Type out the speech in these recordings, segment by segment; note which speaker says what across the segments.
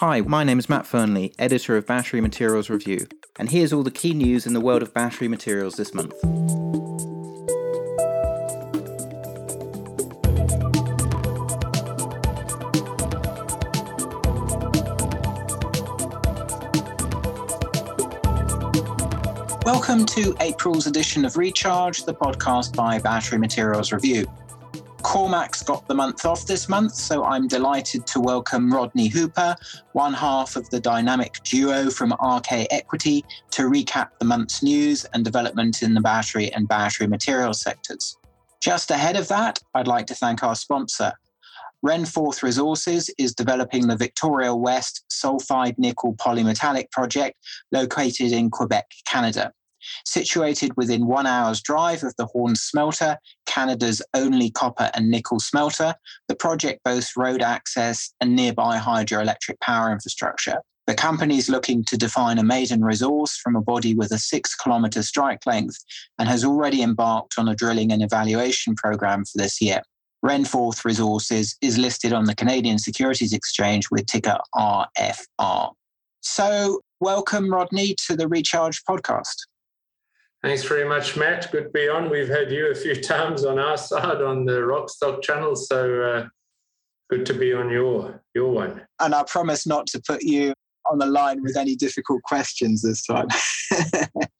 Speaker 1: Hi, my name is Matt Fernley, editor of Battery Materials Review, and here's all the key news in the world of battery materials this month. Welcome to April's edition of Recharge, the podcast by Battery Materials Review. Cormac's got the month off this month, so I'm delighted to welcome Rodney Hooper, one half of the dynamic duo from RK Equity, to recap the month's news and development in the battery and battery materials sectors. Just ahead of that, I'd like to thank our sponsor. Renforth Resources is developing the Victoria West sulfide nickel polymetallic project located in Quebec, Canada. Situated within one hour's drive of the Horne Smelter, Canada's only copper and nickel smelter, the project boasts road access and nearby hydroelectric power infrastructure. The company is looking to define a maiden resource from a body with a six kilometre strike length and has already embarked on a drilling and evaluation program for this year. Renforth Resources is listed on the Canadian Securities Exchange with ticker RFR. So, welcome, Rodney, to the Recharge podcast.
Speaker 2: Thanks very much, Matt. Good to be on. We've had you a few times on our side on the Rockstock channel, so uh, good to be on your your one.
Speaker 1: And I promise not to put you on the line with any difficult questions this time.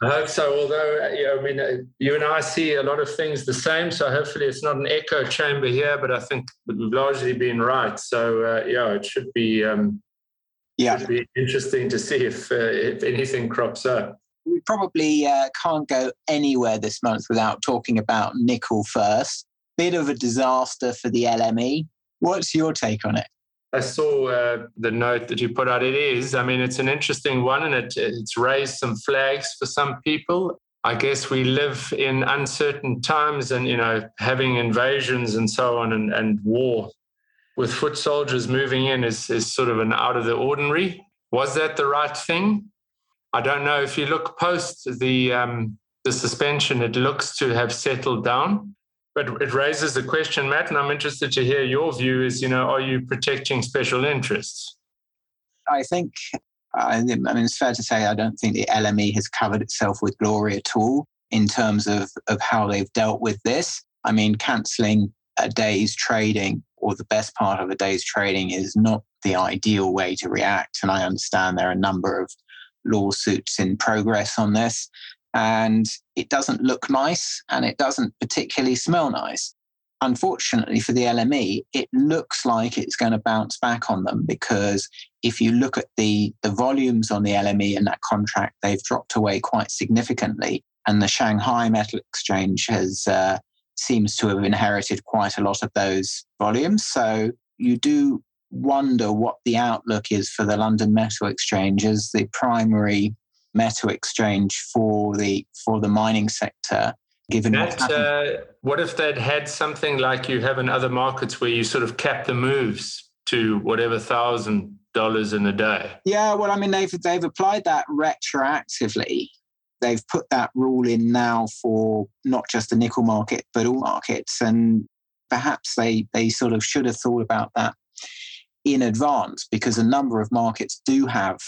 Speaker 2: I hope so. Although, uh, yeah, I mean, uh, you and I see a lot of things the same, so hopefully it's not an echo chamber here. But I think we've largely been right. So uh, yeah, it should be. Um, yeah, should be interesting to see if uh, if anything crops up
Speaker 1: we probably uh, can't go anywhere this month without talking about nickel first. Bit of a disaster for the LME. What's your take on it?
Speaker 2: I saw uh, the note that you put out. It is, I mean, it's an interesting one and it, it's raised some flags for some people. I guess we live in uncertain times and, you know, having invasions and so on and, and war with foot soldiers moving in is, is sort of an out of the ordinary. Was that the right thing? I don't know if you look post the um, the suspension, it looks to have settled down. But it raises the question, Matt, and I'm interested to hear your view. Is you know, are you protecting special interests?
Speaker 1: I think, I mean, it's fair to say I don't think the LME has covered itself with glory at all in terms of of how they've dealt with this. I mean, cancelling a day's trading or the best part of a day's trading is not the ideal way to react. And I understand there are a number of lawsuits in progress on this. And it doesn't look nice and it doesn't particularly smell nice. Unfortunately for the LME, it looks like it's going to bounce back on them because if you look at the, the volumes on the LME and that contract, they've dropped away quite significantly. And the Shanghai Metal Exchange has uh, seems to have inherited quite a lot of those volumes. So you do wonder what the outlook is for the London Metal Exchange as the primary metal exchange for the for the mining sector. Given
Speaker 2: that, uh, what if they'd had something like you have in other markets where you sort of cap the moves to whatever thousand dollars in a day?
Speaker 1: Yeah, well, I mean they've they've applied that retroactively. They've put that rule in now for not just the nickel market but all markets, and perhaps they they sort of should have thought about that in advance because a number of markets do have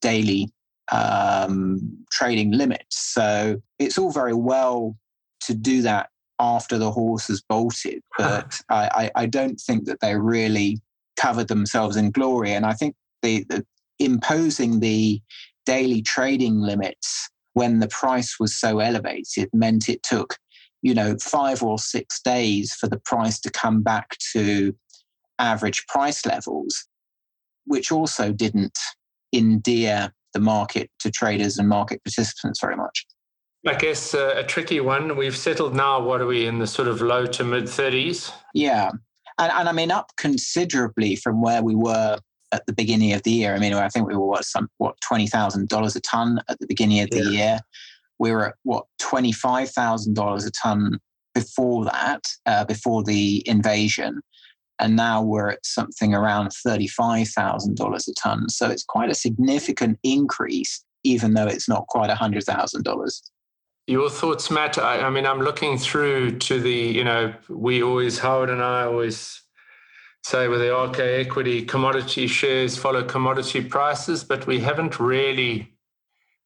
Speaker 1: daily um, trading limits. So it's all very well to do that after the horse has bolted, but I, I, don't think that they really covered themselves in glory. And I think the, the imposing the daily trading limits when the price was so elevated meant it took you know five or six days for the price to come back to average price levels, which also didn't endear the market to traders and market participants very much.
Speaker 2: I guess uh, a tricky one. We've settled now, what are we in the sort of low to mid 30s?
Speaker 1: Yeah. And, and I mean, up considerably from where we were at the beginning of the year. I mean, I think we were what, some, what $20,000 a ton at the beginning of the yeah. year. We were at what, $25,000 a ton before that, uh, before the invasion and now we're at something around $35,000 a ton. So it's quite a significant increase, even though it's not quite $100,000.
Speaker 2: Your thoughts, Matt? I, I, mean, I'm looking through to the, you know, we always, Howard and I always say with the RK equity, commodity shares follow commodity prices, but we haven't really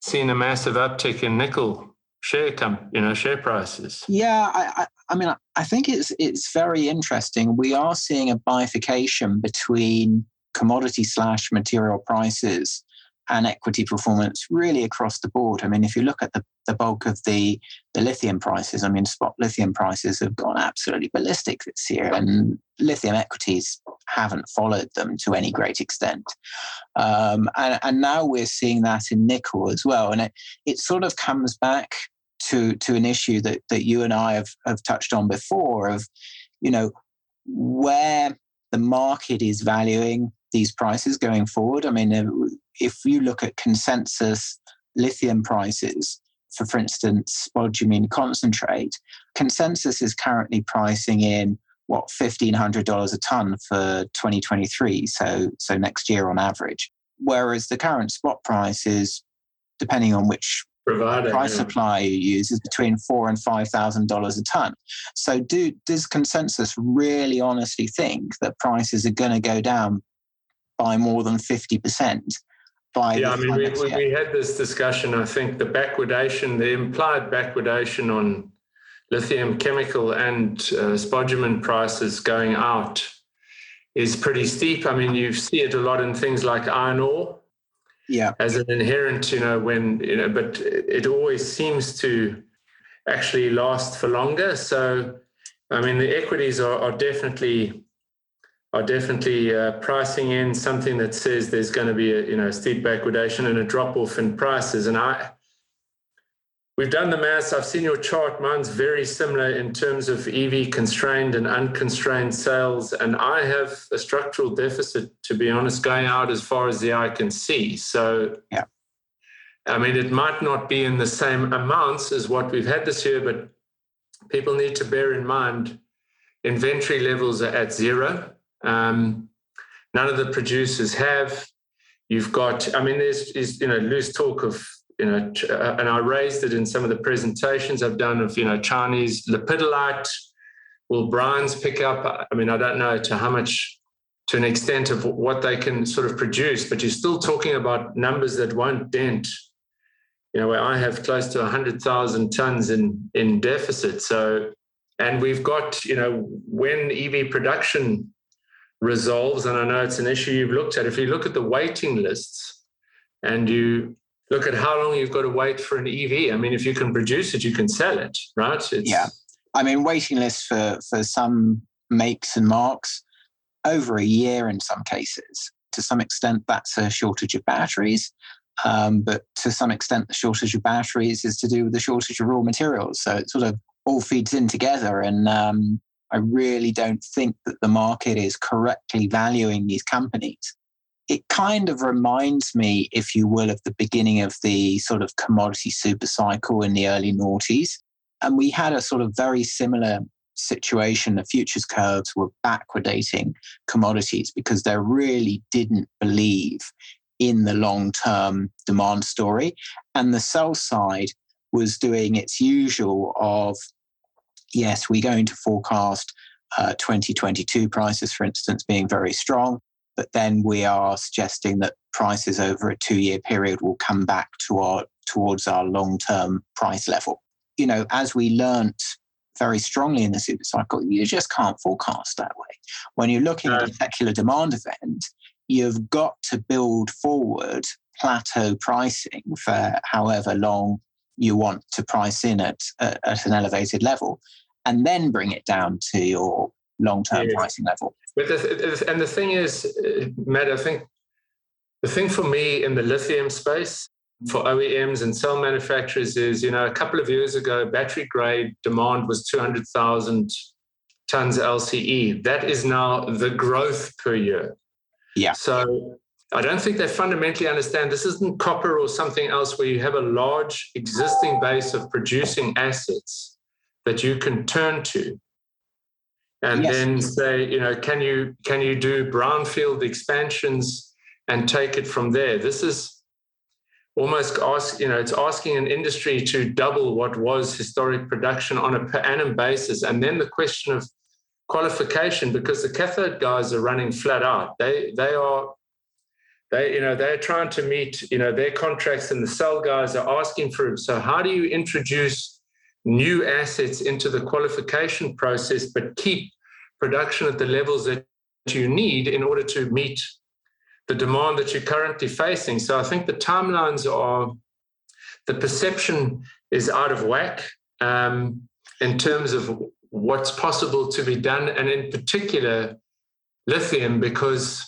Speaker 2: seen a massive uptick in nickel share com- you know share prices.
Speaker 1: Yeah, I, I, I mean, I think it's it's very interesting. We are seeing a bifurcation between commodity slash material prices and equity performance really across the board. I mean, if you look at the, the bulk of the, the lithium prices, I mean, spot lithium prices have gone absolutely ballistic this year, and lithium equities haven't followed them to any great extent. Um, and, and now we're seeing that in nickel as well. And it, it sort of comes back to, to an issue that, that you and I have, have touched on before of, you know, where the market is valuing these prices going forward. I mean, uh, if you look at consensus lithium prices, for, for instance, spodumene concentrate, consensus is currently pricing in what fifteen hundred dollars a ton for 2023, so so next year on average. Whereas the current spot price is, depending on which Provider, price yeah. supply you use, is between four and five thousand dollars a ton. So, do does consensus really honestly think that prices are going to go down by more than fifty percent
Speaker 2: by yeah, I mean, we, we, we, had this discussion. I think the backwardation, the implied backwardation on lithium chemical and uh, spodumene prices going out is pretty steep. I mean, you see it a lot in things like iron ore.
Speaker 1: Yeah.
Speaker 2: As an inherent, you know, when, you know, but it always seems to actually last for longer. So, I mean, the equities are, are definitely are definitely uh, pricing in something that says there's going to be a you know steep backwardation and a drop off in prices. And I, we've done the maths. I've seen your chart. Mine's very similar in terms of EV constrained and unconstrained sales. And I have a structural deficit, to be honest, going out as far as the eye can see. So
Speaker 1: yeah.
Speaker 2: I mean, it might not be in the same amounts as what we've had this year, but people need to bear in mind inventory levels are at zero. Um, none of the producers have. You've got, I mean, there's is, you know loose talk of you know, uh, and I raised it in some of the presentations I've done of you know Chinese lepidolite. Will brines pick up? I mean, I don't know to how much, to an extent of what they can sort of produce, but you're still talking about numbers that won't dent. You know, where I have close to 100,000 tons in in deficit. So, and we've got you know when EV production resolves, and I know it's an issue you've looked at, if you look at the waiting lists and you look at how long you've got to wait for an EV, I mean, if you can produce it, you can sell it, right?
Speaker 1: It's, yeah. I mean, waiting lists for, for some makes and marques over a year in some cases. To some extent, that's a shortage of batteries. Um, but to some extent, the shortage of batteries is to do with the shortage of raw materials. So it sort of all feeds in together. And um, I really don't think that the market is correctly valuing these companies. It kind of reminds me, if you will, of the beginning of the sort of commodity super cycle in the early noughties. And we had a sort of very similar situation. The futures curves were backwardating commodities because they really didn't believe in the long term demand story. And the sell side was doing its usual of yes, we're going to forecast uh, 2022 prices, for instance, being very strong, but then we are suggesting that prices over a two-year period will come back to our towards our long-term price level. You know, as we learnt very strongly in the super cycle, you just can't forecast that way. When you're looking at a secular demand event, you've got to build forward plateau pricing for however long you want to price in at, at, at an elevated level and then bring it down to your long-term yeah. pricing level.
Speaker 2: But the, and the thing is, uh, Matt, I think the thing for me in the lithium space for OEMs and cell manufacturers is, you know, a couple of years ago, battery grade demand was 200,000 tons LCE. That is now the growth per year.
Speaker 1: Yeah.
Speaker 2: So I don't think they fundamentally understand this isn't copper or something else where you have a large existing base of producing assets that you can turn to and yes. then say you know can you can you do brownfield expansions and take it from there this is almost ask you know it's asking an industry to double what was historic production on a per annum basis and then the question of qualification because the cathode guys are running flat out. They they are they you know they're trying to meet you know their contracts and the cell guys are asking for it. So how do you introduce new assets into the qualification process but keep production at the levels that you need in order to meet the demand that you're currently facing. So I think the timelines are the perception is out of whack um, in terms of what's possible to be done, and in particular, lithium, because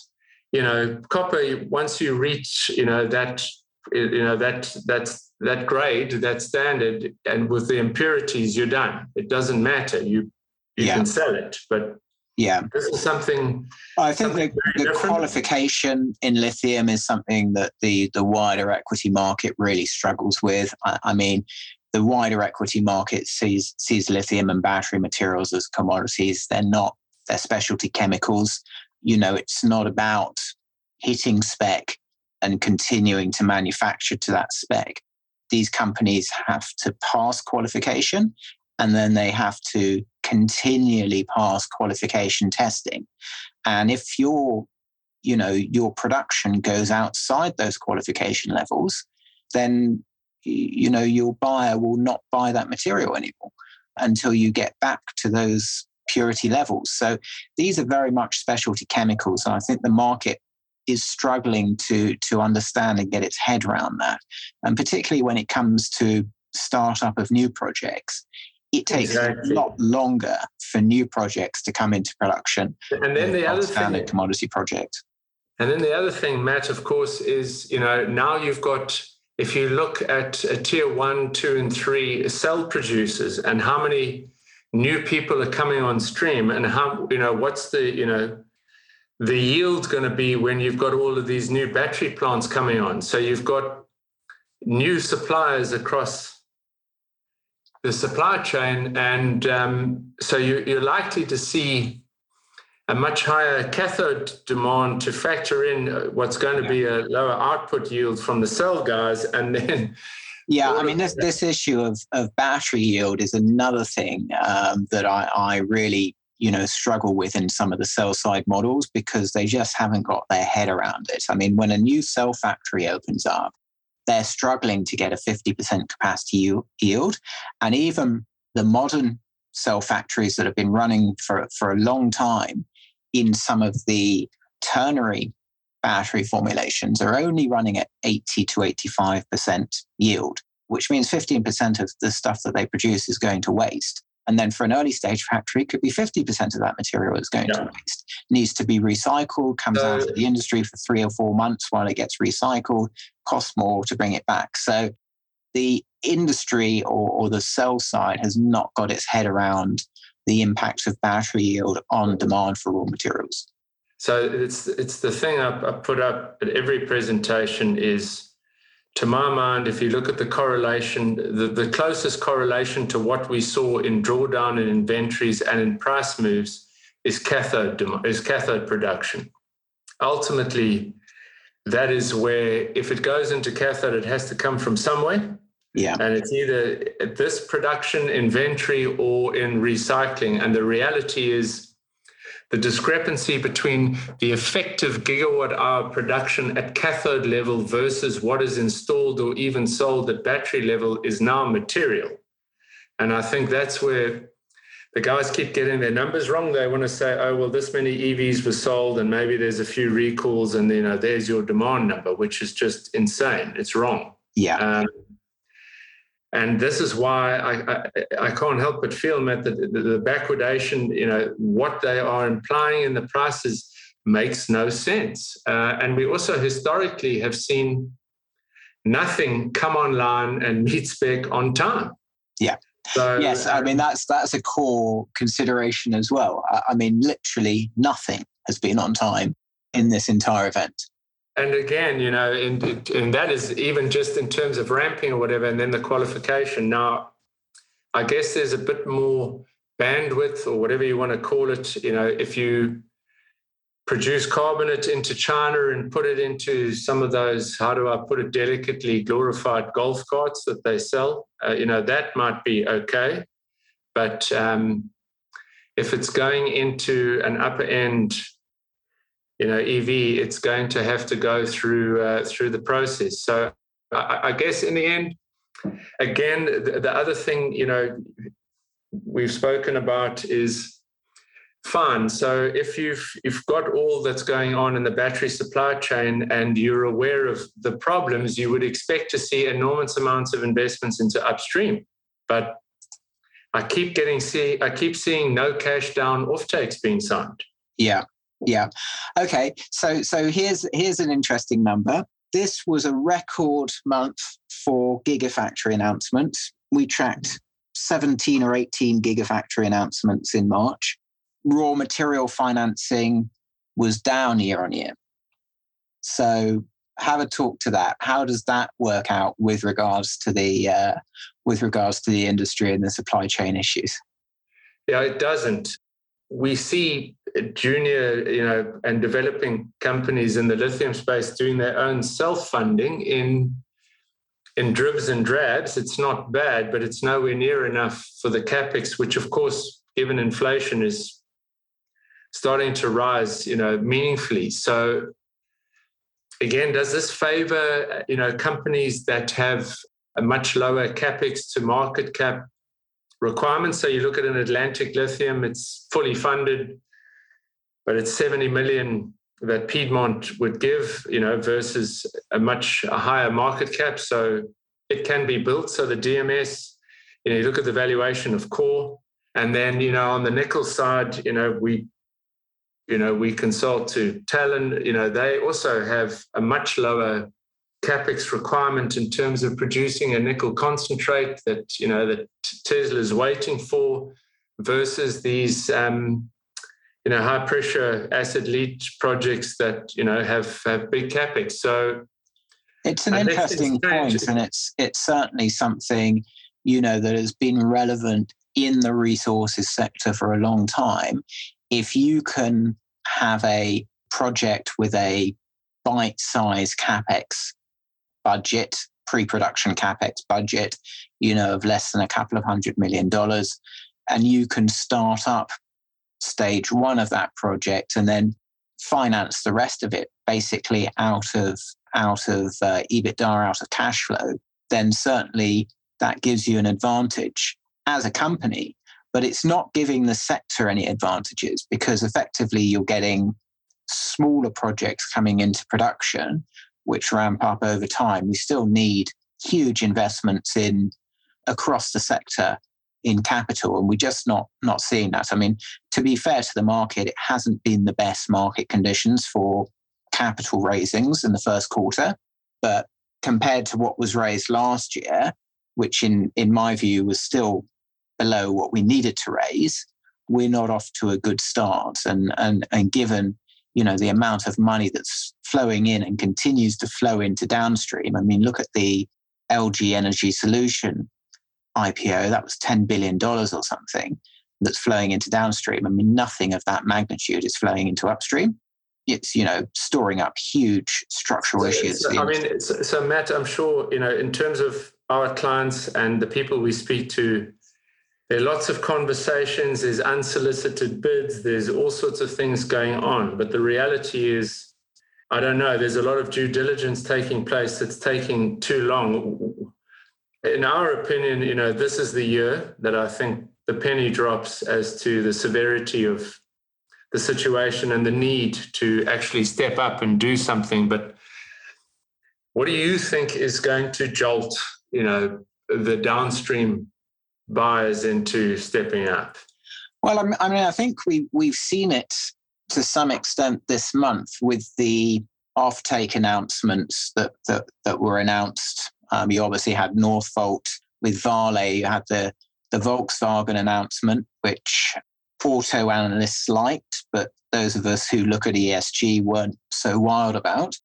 Speaker 2: you know copper. Once you reach you know that you know that that's that grade, that standard, and with the impurities, you're done. It doesn't matter. You you yeah. can sell it, but
Speaker 1: yeah,
Speaker 2: this is something.
Speaker 1: I think the, the qualification in lithium is something that the the wider equity market really struggles with. I, I mean, the wider equity market sees sees lithium and battery materials as commodities. They're not they're specialty chemicals. You know, it's not about hitting spec and continuing to manufacture to that spec. These companies have to pass qualification and then they have to continually pass qualification testing. And if your, you know, your production goes outside those qualification levels, then you know your buyer will not buy that material anymore until you get back to those purity levels. So these are very much specialty chemicals. And I think the market is struggling to to understand and get its head around that. And particularly when it comes to startup of new projects, it takes exactly. a lot longer for new projects to come into production.
Speaker 2: And then the other
Speaker 1: standard thing, commodity project.
Speaker 2: And then the other thing, Matt, of course, is you know now you've got if you look at a tier one, two, and three cell producers and how many new people are coming on stream and how, you know, what's the, you know, the yield going to be when you've got all of these new battery plants coming on. So you've got new suppliers across the supply chain. And um, so you, you're likely to see a much higher cathode demand to factor in what's going to be a lower output yield from the cell guys and then
Speaker 1: yeah i mean this this issue of, of battery yield is another thing um, that I, I really you know struggle with in some of the sell side models because they just haven't got their head around it. I mean when a new cell factory opens up they're struggling to get a 50% capacity yield. And even the modern cell factories that have been running for, for a long time in some of the ternary battery formulations are only running at 80 to 85% yield, which means 15% of the stuff that they produce is going to waste. And then for an early stage factory, it could be 50% of that material is going yeah. to waste. Needs to be recycled, comes uh, out of the industry for three or four months while it gets recycled, costs more to bring it back. So the industry or, or the sell side has not got its head around the impact of battery yield on demand for raw materials.
Speaker 2: So it's it's the thing I, I put up at every presentation is, to my mind, if you look at the correlation, the, the closest correlation to what we saw in drawdown in inventories and in price moves is cathode is cathode production. Ultimately, that is where if it goes into cathode, it has to come from somewhere.
Speaker 1: Yeah.
Speaker 2: And it's either this production inventory or in recycling. And the reality is the discrepancy between the effective gigawatt hour production at cathode level versus what is installed or even sold at battery level is now material. And I think that's where the guys keep getting their numbers wrong. They want to say, oh, well, this many EVs were sold and maybe there's a few recalls and, you know, there's your demand number, which is just insane. It's wrong.
Speaker 1: Yeah. Um,
Speaker 2: and this is why I, I, I, can't help but feel, Matt, that the, the backwardation, you know, what they are implying in the prices makes no sense. Uh, and we also historically have seen nothing come online and meet spec on time.
Speaker 1: Yeah. So, yes, I mean that's that's a core consideration as well. I, I mean, literally nothing has been on time in this entire event
Speaker 2: and again, you know, and, and that is even just in terms of ramping or whatever, and then the qualification. Now, I guess there's a bit more bandwidth or whatever you want to call it. You know, if you produce carbonate into China and put it into some of those, how do I put it delicately, glorified golf carts that they sell, uh, you know, that might be okay. But um, if it's going into an upper end, you know, EV, it's going to have to go through uh, through the process. So I, I, guess in the end, again, the, the other thing you know we've spoken about is fine. So if you've you've got all that's going on in the battery supply chain and you're aware of the problems, you would expect to see enormous amounts of investments into upstream. But I keep getting see I keep seeing no cash down offtakes being signed.
Speaker 1: Yeah. Yeah. Okay. So so here's here's an interesting number. This was a record month for gigafactory announcements. We tracked 17 or 18 gigafactory announcements in March raw material financing was down year on year. So have a talk to that. How does that work out with regards to the uh, with regards to the industry and the supply chain issues?
Speaker 2: Yeah, it doesn't. We see junior, you know, and developing companies in the lithium space doing their own self-funding in in dribs and drabs. It's not bad, but it's nowhere near enough for the capex, which, of course, given inflation, is starting to rise, you know, meaningfully. So again, does this favor, you know, companies that have a much lower capex to market cap requirements? So you look at an Atlantic Lithium, it's fully funded, but it's 70 million that Piedmont would give, you know, versus a much higher market cap. So it can be built. So the DMS, you know, you look at the valuation of core. And then, you know, on the nickel side, you know, we you know, we consult to Talon, you know, they also have a much lower capex requirement in terms of producing a nickel concentrate that, you know, that Tesla is waiting for versus these, um, you know, high pressure acid leach projects that, you know, have, have big capex. So
Speaker 1: it's an interesting point and it's, it's certainly something, you know, that has been relevant in the resources sector for a long time if you can have a project with a bite size capex budget, pre production capex budget, you know, of less than a couple of hundred million dollars, and you can start up stage one of that project and then finance the rest of it basically out of out of uh, EBITDA, out of cash flow, then certainly that gives you an advantage as a company but it's not giving the sector any advantages because effectively you're getting smaller projects coming into production which ramp up over time we still need huge investments in across the sector in capital and we're just not not seeing that i mean to be fair to the market it hasn't been the best market conditions for capital raisings in the first quarter but compared to what was raised last year which in in my view was still below what we needed to raise, we're not off to a good start. And, and, and given you know the amount of money that's flowing in and continues to flow into downstream, I mean, look at the LG Energy Solution IPO, that was $10 billion or something that's flowing into downstream. I mean, nothing of that magnitude is flowing into upstream. It's, you know, storing up huge structural issues.
Speaker 2: So, I mean, so, so Matt, I'm sure, you know, in terms of our clients and the people we speak to, there are lots of conversations, there's unsolicited bids, there's all sorts of things going on. But the reality is, I don't know, there's a lot of due diligence taking place that's taking too long. In our opinion, you know, this is the year that I think the penny drops as to the severity of the situation and the need to actually step up and do something. But what do you think is going to jolt, you know, the downstream buyers into stepping up?
Speaker 1: Well, I mean, I think we we've seen it to some extent this month with the offtake announcements that that, that were announced. Um, you obviously had Northvolt with Vale. You had the the Volkswagen announcement, which auto analysts liked, but those of us who look at ESG weren't so wild about.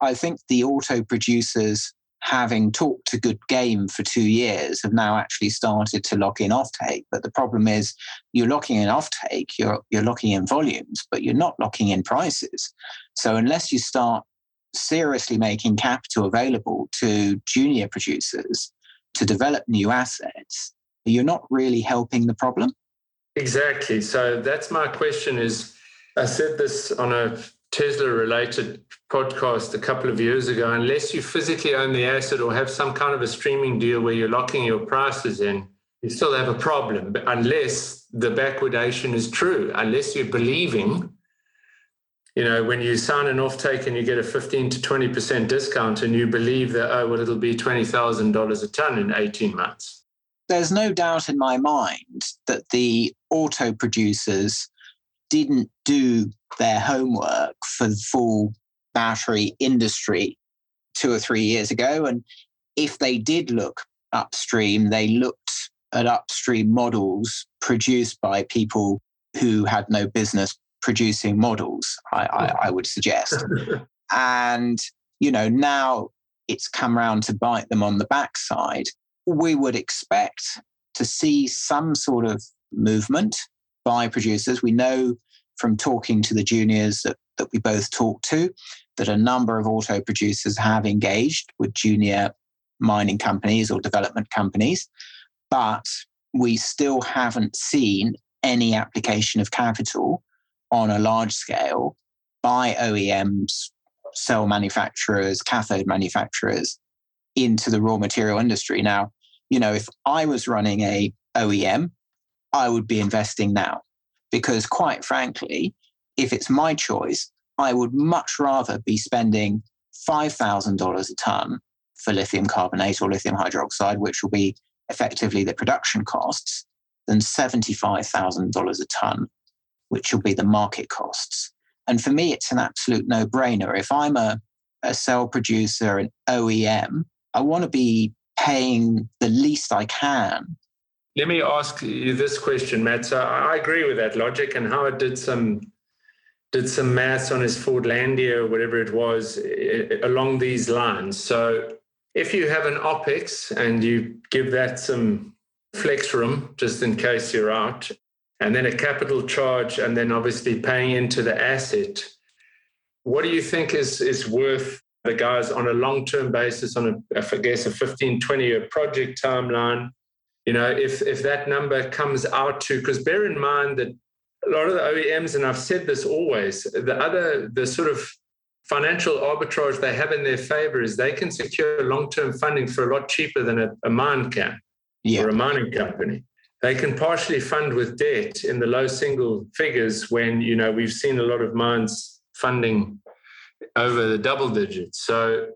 Speaker 1: I think the auto producers having talked a good game for two years, have now actually started to lock in offtake. But the problem is, you're locking in offtake, you're you're locking in volumes, but you're not locking in prices. So unless you start seriously making capital available to junior producers to develop new assets, you're not really helping the problem.
Speaker 2: Exactly. So that's my question is I said this on a Tesla related podcast a couple of years ago. Unless you physically own the asset or have some kind of a streaming deal where you're locking your prices in, you still have a problem. But unless the backwardation is true, unless you're believing, you know, when you sign an offtake and you get a 15 to 20% discount and you believe that, oh, well, it'll be $20,000 a ton in 18 months.
Speaker 1: There's no doubt in my mind that the auto producers didn't do their homework for the full battery industry two or three years ago. And if they did look upstream, they looked at upstream models produced by people who had no business producing models, I, I, hmm. I would suggest. and, you know, now it's come round to bite them on the backside. We would expect to see some sort of movement by producers. We know from talking to the juniors that, that we both talked to that a number of auto producers have engaged with junior mining companies or development companies, but we still haven't seen any application of capital on a large scale by OEMs, cell manufacturers, cathode manufacturers into the raw material industry. Now, you know, if I was running a OEM, I would be investing now because, quite frankly, if it's my choice, I would much rather be spending $5,000 a ton for lithium carbonate or lithium hydroxide, which will be effectively the production costs, than $75,000 a ton, which will be the market costs. And for me, it's an absolute no brainer. If I'm a, a cell producer, an OEM, I want to be paying the least I can
Speaker 2: let me ask you this question, Matt. So I agree with that logic, and Howard did some did some maths on his Fordlandia or whatever it was along these lines. So if you have an OPEX and you give that some flex room just in case you're out, and then a capital charge, and then obviously paying into the asset, what do you think is is worth the guys on a long term basis on a I guess a 15, 20 year project timeline? You know, if if that number comes out to, because bear in mind that a lot of the OEMs, and I've said this always, the other the sort of financial arbitrage they have in their favor is they can secure long-term funding for a lot cheaper than a, a mine can yeah. or a mining company. They can partially fund with debt in the low single figures when you know we've seen a lot of mines funding over the double digits. So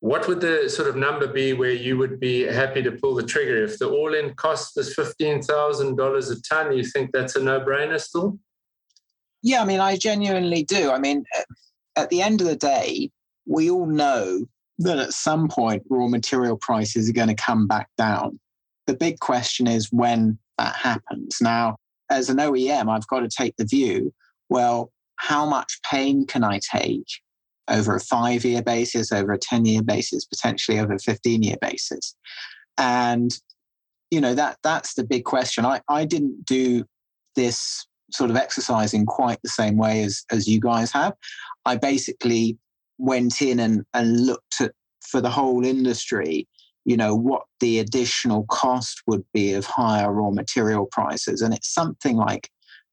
Speaker 2: what would the sort of number be where you would be happy to pull the trigger? If the all in cost is $15,000 a ton, you think that's a no brainer still?
Speaker 1: Yeah, I mean, I genuinely do. I mean, at the end of the day, we all know that at some point raw material prices are going to come back down. The big question is when that happens. Now, as an OEM, I've got to take the view well, how much pain can I take over a five year basis, over a 10 year basis, potentially over a 15 year basis. And, you know, that that's the big question. I, I didn't do this sort of exercise in quite the same way as, as you guys have. I basically went in and, and looked at for the whole industry, you know, what the additional cost would be of higher raw material prices. And it's something like,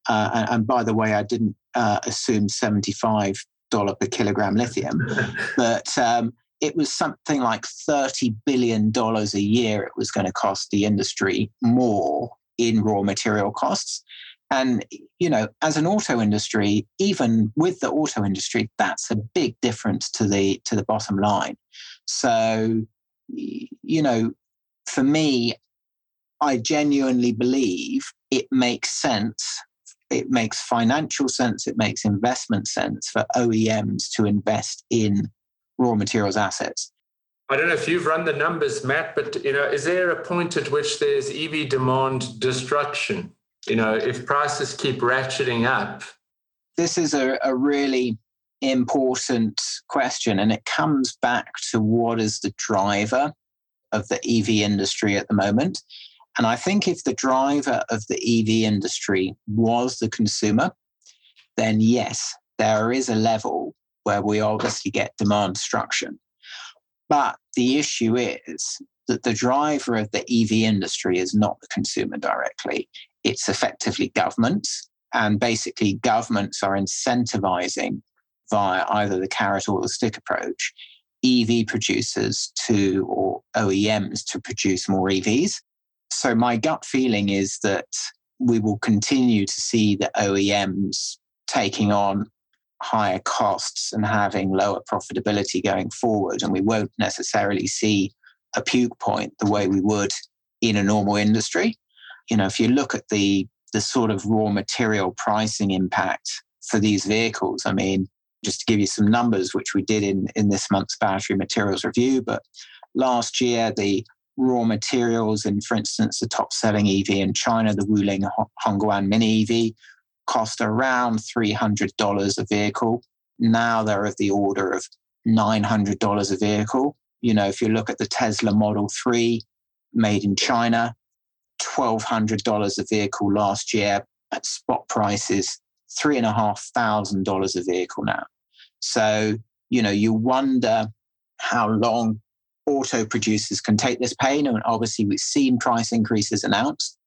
Speaker 1: uh, and, and, by the way, I didn't uh, assume 75 dollar per kilogram lithium, but um, it was something like thirty billion dollars a year. It was going to cost the industry more in raw material costs. And you know, as an auto industry, even with the auto industry, that's a big difference to the to the bottom line. So, you know, for me, I genuinely believe it makes sense it makes financial sense, it makes investment sense for OEMs to invest in raw materials assets.
Speaker 2: I don't know if you've run the numbers, Matt, but you know, is there a point at which there's EV demand destruction? You know, if prices keep ratcheting up.
Speaker 1: This is a, a really important question, and it comes back to what is the driver of the EV industry at the moment. And I think if the driver of the EV industry was the consumer, then yes, there is a level where we obviously get demand destruction. But the issue is that the driver of the EV industry is not the consumer directly. it's effectively governments. And basically, governments are incentivizing via either the carrot or the stick approach EV producers to or OEMs to produce more EVs. So my gut feeling is that we will continue to see the OEMs taking on higher costs and having lower profitability going forward. And we won't necessarily see a puke point the way we would in a normal industry. You know, if you look at the the sort of raw material pricing impact for these vehicles, I mean, just to give you some numbers, which we did in, in this month's battery materials review, but last year the raw materials in, for instance, the top selling EV in China, the Wuling Hongguang Mini EV, cost around $300 a vehicle. Now they're of the order of $900 a vehicle. You know, if you look at the Tesla Model 3 made in China, $1,200 a vehicle last year at spot prices, $3,500 a vehicle now. So, you know, you wonder how long auto producers can take this pain. And obviously, we've seen price increases announced.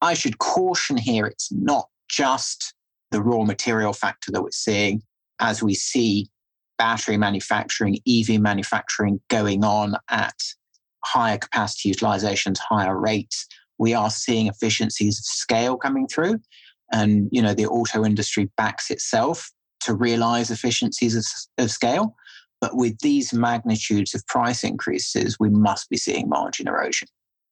Speaker 1: I should caution here it's not just the raw material factor that we're seeing as we see battery manufacturing, EV manufacturing going on at higher capacity utilizations, higher rates. We are seeing efficiencies of scale coming through. And, you know, the auto industry backs itself to realize efficiencies of, of scale. But with these magnitudes of price increases, we must be seeing margin erosion.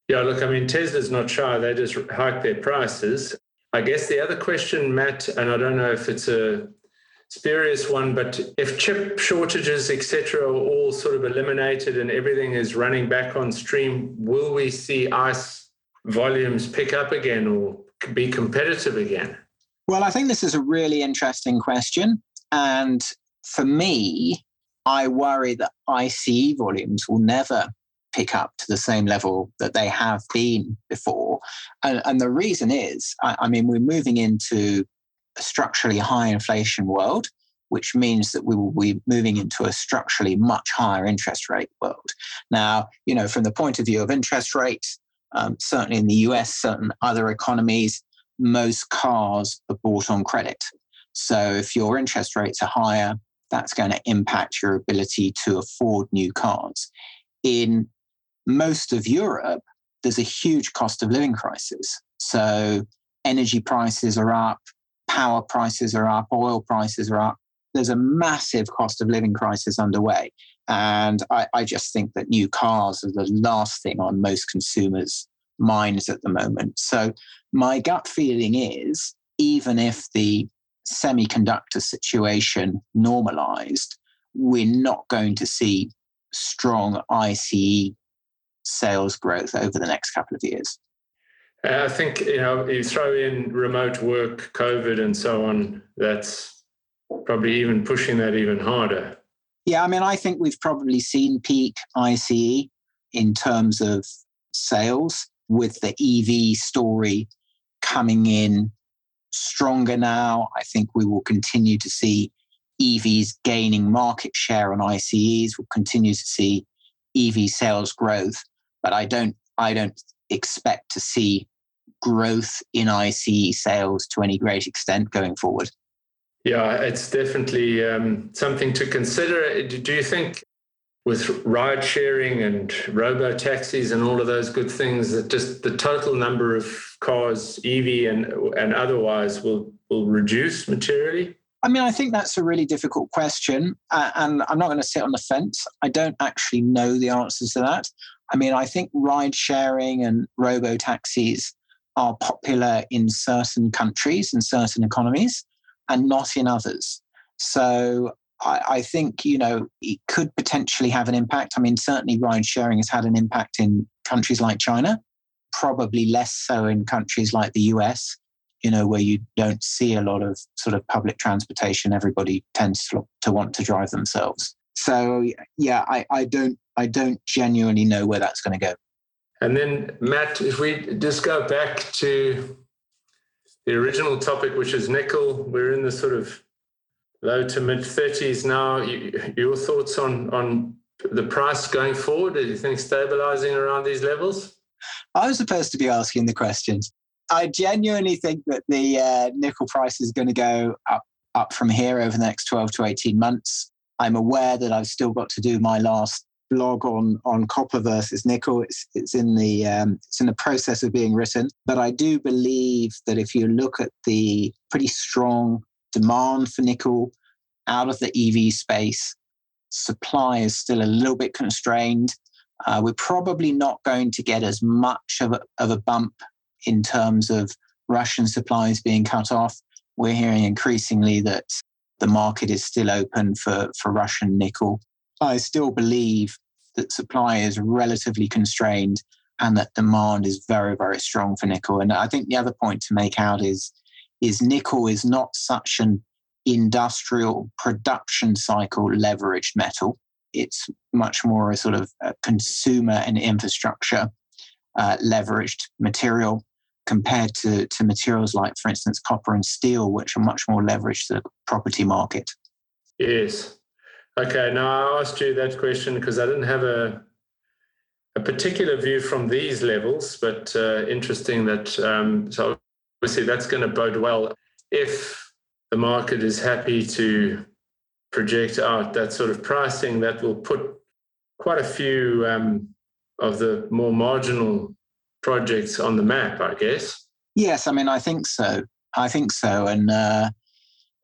Speaker 2: Yeah, look, I mean, Tesla's not shy. They just hike their prices. I guess the other question, Matt, and I don't know if it's a spurious one, but if chip shortages, etc., are all sort of eliminated and everything is running back on stream, will we see ICE volumes pick up again or be competitive again?
Speaker 1: Well, I think this is a really interesting question. And for me, I worry that ICE volumes will never pick up to the same level that they have been before. And, and the reason is, I, I mean, we're moving into a structurally high inflation world, which means that we will be moving into a structurally much higher interest rate world. Now, you know, from the point of view of interest rates, um, certainly in the US, certain other economies, most cars are bought on credit. So if your interest rates are higher, that's going to impact your ability to afford new cars. In most of Europe, there's a huge cost of living crisis. So energy prices are up, power prices are up, oil prices are up. There's a massive cost of living crisis underway. And I, I just think that new cars are the last thing on most consumers' minds at the moment. So my gut feeling is even if the semiconductor situation normalized, we're not going to see strong ICE sales growth over the next couple of years.
Speaker 2: I think you know you throw in remote work, COVID, and so on. That's probably even pushing that even harder.
Speaker 1: Yeah, I mean, I think we've probably seen peak ICE in terms of sales with the EV story coming in stronger now. I think we will continue to see EVs gaining market share on ICEs. We'll continue to see EV sales growth, but I don't I don't expect to see growth in ICE sales to any great extent going forward.
Speaker 2: Yeah, it's definitely um, something to consider. Do you think with ride sharing and robo taxis and all of those good things that just the total number of cars ev and and otherwise will will reduce materially?
Speaker 1: I mean i think that's a really difficult question uh, and i'm not going to sit on the fence. I don't actually know the answers to that. I mean i think ride sharing and robo taxis are popular in certain countries and certain economies and not in others. So I, I, think you know it could potentially have an impact. I mean, certainly ride sharing has had an impact in countries like China, probably less so in countries like the US. You know, where you don't see a lot of sort of public transportation. Everybody tends to, to want to drive themselves. So yeah, I, I don't I don't genuinely know where that's going to go.
Speaker 2: And then Matt, if we just go back to the original topic, which is nickel, we're in the sort of low to mid 30s now. your thoughts on, on the price going forward? Do you think stabilizing around these levels?
Speaker 1: I was supposed to be asking the questions. I genuinely think that the uh, nickel price is going to go up up from here over the next 12 to 18 months. I'm aware that I've still got to do my last blog on on copper versus nickel. It's it's in the um, it's in the process of being written, but I do believe that if you look at the pretty strong demand for nickel out of the EV space, supply is still a little bit constrained. Uh, we're probably not going to get as much of a, of a bump in terms of Russian supplies being cut off. We're hearing increasingly that the market is still open for, for Russian nickel. I still believe that supply is relatively constrained and that demand is very, very strong for nickel. And I think the other point to make out is, is nickel is not such an industrial production cycle leveraged metal. It's much more a sort of a consumer and infrastructure uh, leveraged material compared to, to materials like, for instance, copper and steel, which are much more leveraged to the property market.
Speaker 2: Yes. Okay. Now I asked you that question because I didn't have a a particular view from these levels, but uh, interesting that um, so obviously that's going to bode well if the market is happy to project out that sort of pricing. That will put quite a few um, of the more marginal projects on the map, I guess.
Speaker 1: Yes, I mean, I think so. I think so, and uh,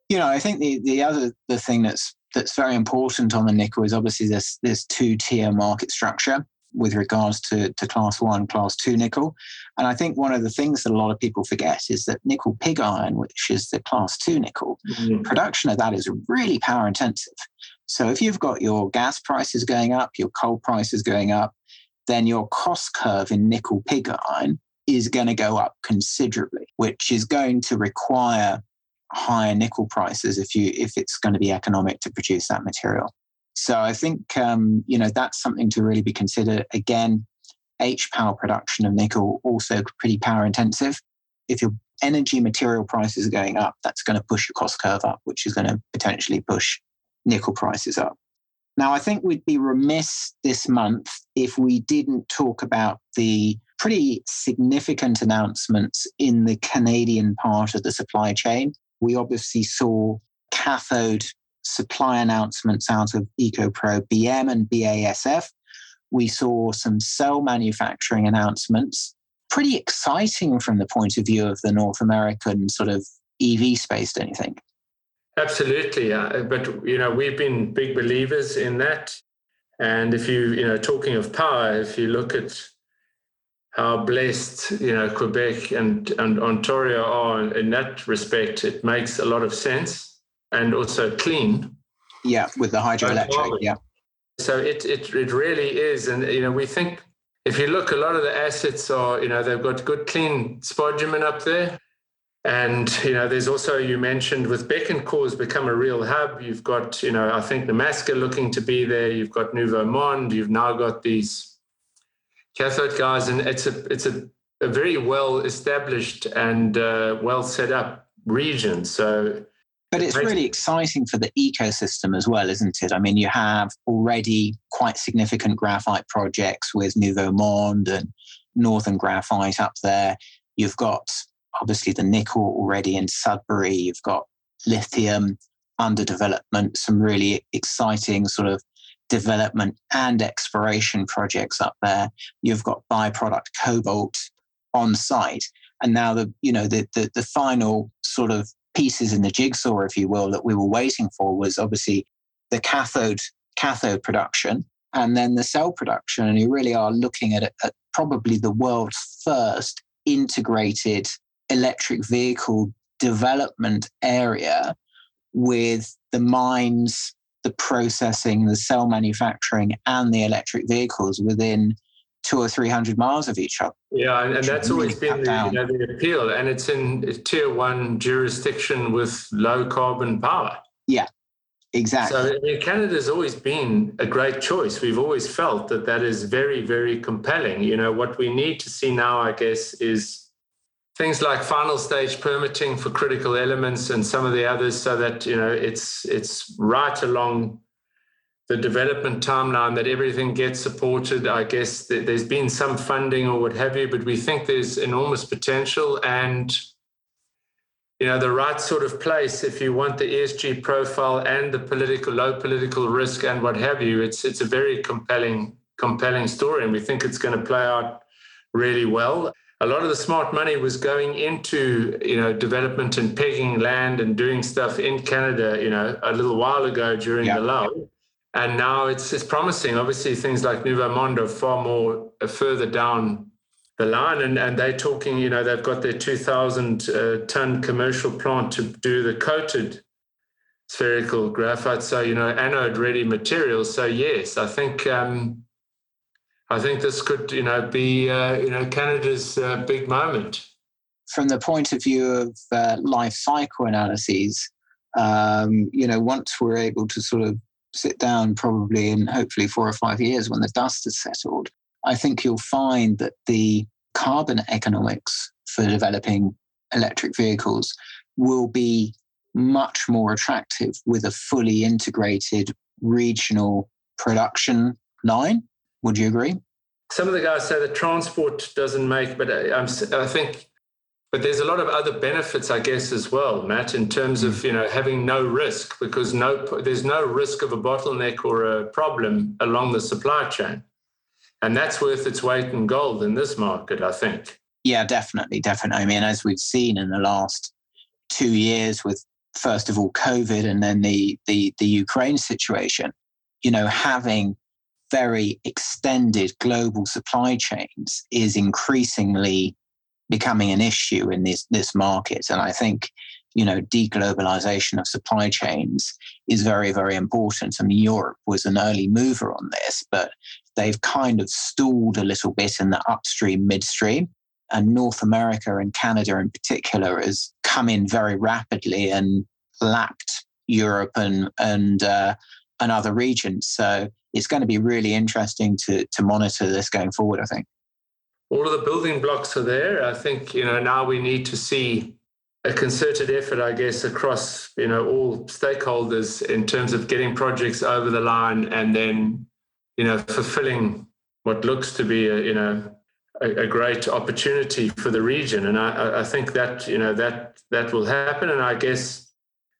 Speaker 1: you know, I think the the other the thing that's that's very important on the nickel is obviously this this two tier market structure with regards to, to class one, class two nickel. And I think one of the things that a lot of people forget is that nickel pig iron, which is the class two nickel, mm-hmm. production of that is really power intensive. So if you've got your gas prices going up, your coal prices going up, then your cost curve in nickel pig iron is going to go up considerably, which is going to require higher nickel prices if you if it's going to be economic to produce that material. So I think um, you know that's something to really be considered. Again, HPAL production of nickel also pretty power intensive. If your energy material prices are going up, that's going to push your cost curve up, which is going to potentially push nickel prices up. Now, I think we'd be remiss this month if we didn't talk about the pretty significant announcements in the Canadian part of the supply chain. We obviously saw cathode supply announcements out of EcoPro BM and BASF. We saw some cell manufacturing announcements, pretty exciting from the point of view of the North American sort of EV space, don't you think?
Speaker 2: Absolutely, uh, but you know we've been big believers in that. And if you you know talking of power, if you look at how blessed you know Quebec and and Ontario are in that respect, it makes a lot of sense and also clean.
Speaker 1: Yeah, with the hydroelectric. Yeah.
Speaker 2: So it it it really is, and you know we think if you look, a lot of the assets are you know they've got good clean spodumene up there. And you know, there's also you mentioned with Bécancour has become a real hub. You've got, you know, I think Nemaska looking to be there. You've got Nouveau Monde. You've now got these cathode guys, and it's a it's a, a very well established and uh, well set up region. So,
Speaker 1: but it's really exciting for the ecosystem as well, isn't it? I mean, you have already quite significant graphite projects with Nouveau Monde and Northern Graphite up there. You've got obviously the nickel already in Sudbury. You've got lithium under development, some really exciting sort of development and exploration projects up there. You've got byproduct cobalt on site. And now the, you know, the, the, the final sort of pieces in the jigsaw, if you will, that we were waiting for was obviously the cathode cathode production and then the cell production. And you really are looking at, at probably the world's first integrated electric vehicle development area with the mines, the processing, the cell manufacturing, and the electric vehicles within two or three hundred miles of each other.
Speaker 2: Yeah, and, and that's always been the, you know, the, appeal, and it's in tier one jurisdiction with low carbon power.
Speaker 1: Yeah, exactly.
Speaker 2: So I mean, Canada's always been a great choice. We've always felt that that is very, very compelling. You know, what we need to see now, I guess, is things like final stage permitting for critical elements and some of the others so that you know it's it's right along the development timeline that everything gets supported. I guess there's been some funding or what have you, but we think there's enormous potential and you know the right sort of place if you want the ESG profile and the political low political risk and what have you. It's it's a very compelling compelling story, and we think it's going to play out really well. A lot of the smart money was going into you know development and pegging land and doing stuff in Canada, you know, a little while ago during yeah. the lull and now it's it's promising. Obviously, things like Monde are far more uh, further down the line, and and they're talking. You know, they've got their two thousand uh, ton commercial plant to do the coated spherical graphite. So you know, anode ready materials. So yes, I think. Um, I think this could, you know, be, uh, you know, Canada's uh, big moment.
Speaker 1: From the point of view of uh, life cycle analyses, um, you know, once we're able to sort of sit down probably in hopefully four or five years when the dust has settled, I think you'll find that the carbon economics for developing electric vehicles will be much more attractive with a fully integrated regional production line. Would you agree?
Speaker 2: Some of the guys say that transport doesn't make, but uh, I, I think but there's a lot of other benefits, I guess, as well, Matt, in terms of mm. you know having no risk because no there's no risk of a bottleneck or a problem along the supply chain, and that's worth its weight in gold in this market, I think.
Speaker 1: Yeah, definitely, definitely. I mean, as we've seen in the last two years, with first of all COVID and then the the the Ukraine situation, you know, having very extended global supply chains is increasingly becoming an issue in this this market. And I think you know deglobalization of supply chains is very very important. I mean, Europe was an early mover on this, but they've kind of stalled a little bit in the upstream midstream. And North America and Canada in particular has come in very rapidly and lapped Europe and and uh, and other regions. So it's going to be really interesting to to monitor this going forward. I think
Speaker 2: all of the building blocks are there. I think, you know, now we need to see a concerted effort, I guess, across, you know, all stakeholders in terms of getting projects over the line and then, you know, fulfilling what looks to be a, you know, a, a great opportunity for the region. And I, I think that, you know, that that will happen. And I guess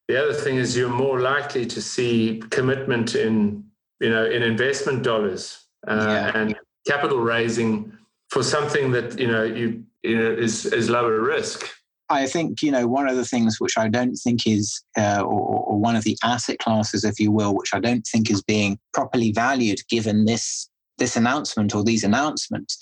Speaker 2: the other thing is you're more likely to see commitment in, you know, in investment dollars uh, yeah. and capital raising for something that you know you you know is is lower risk.
Speaker 1: I think you know one of the things which I don't think is, uh, or, or, one of the asset classes, if you will, which I don't think is being properly valued given this this announcement or these announcements,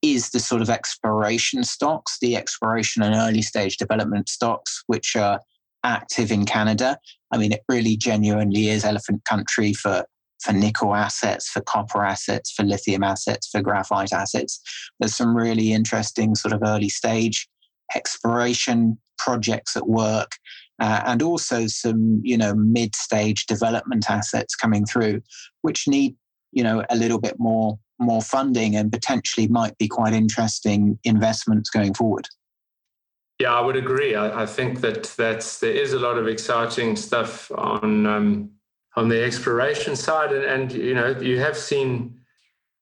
Speaker 1: is the sort of exploration stocks, the exploration and early stage development stocks, which are active in Canada. I mean, it really genuinely is elephant country for for nickel assets, for copper assets, for lithium assets, for graphite assets. There's some really interesting sort of early stage exploration projects at work. Uh, and also some, you know, mid-stage development assets coming through, which need, you know, a little bit more more funding and potentially might be quite interesting investments going forward.
Speaker 2: Yeah, I would agree. I, I think that that's there is a lot of exciting stuff on um, on the exploration side, and, and you know you have seen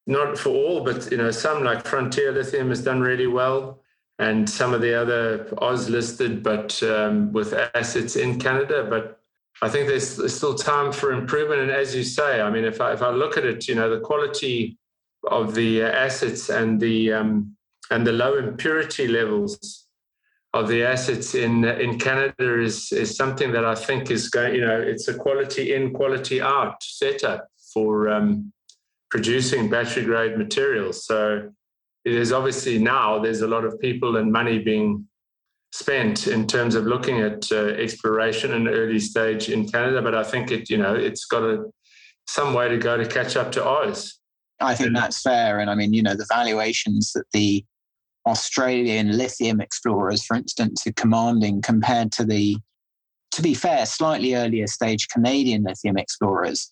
Speaker 2: not for all, but you know some like Frontier Lithium has done really well, and some of the other Oz listed, but um, with assets in Canada. But I think there's, still time for improvement. And as you say, I mean, if I if I look at it, you know, the quality of the assets and the um, and the low impurity levels of the assets in in Canada is is something that I think is going. You know, it's a quality in, quality out setup for um, producing battery grade materials. So it is obviously now there's a lot of people and money being spent in terms of looking at uh, exploration and early stage in Canada. But I think it you know it's got a some way to go to catch up to Oz.
Speaker 1: I think that's fair. And I mean, you know, the valuations that the Australian lithium explorers, for instance, are commanding compared to the, to be fair, slightly earlier stage Canadian lithium explorers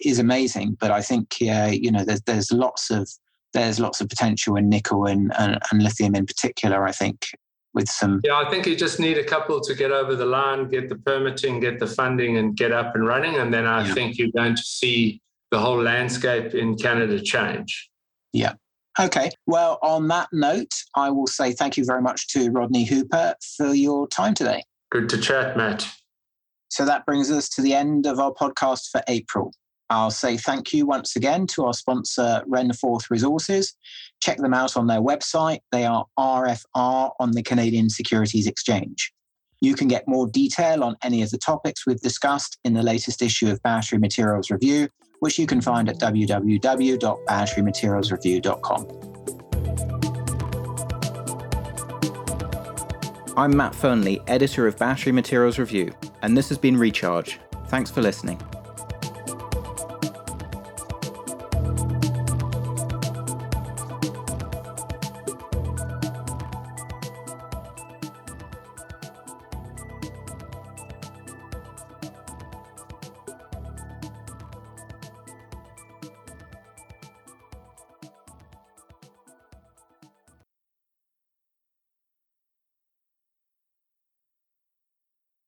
Speaker 1: is amazing. But I think uh, you know there's there's lots of there's lots of potential in nickel and, and, and lithium in particular. I think with some.
Speaker 2: Yeah, I think you just need a couple to get over the line, get the permitting, get the funding, and get up and running, and then I yeah. think you're going to see the whole landscape in Canada change.
Speaker 1: Yeah. Okay. Well, on that note, I will say thank you very much to Rodney Hooper for your time today.
Speaker 2: Good to chat, Matt.
Speaker 1: So that brings us to the end of our podcast for April. I'll say thank you once again to our sponsor, Renforth Resources. Check them out on their website. They are RFR on the Canadian Securities Exchange. You can get more detail on any of the topics we've discussed in the latest issue of Battery Materials Review, which you can find at www.batterymaterialsreview.com. I'm Matt Fernley, editor of Battery Materials Review, and this has been Recharge. Thanks for listening.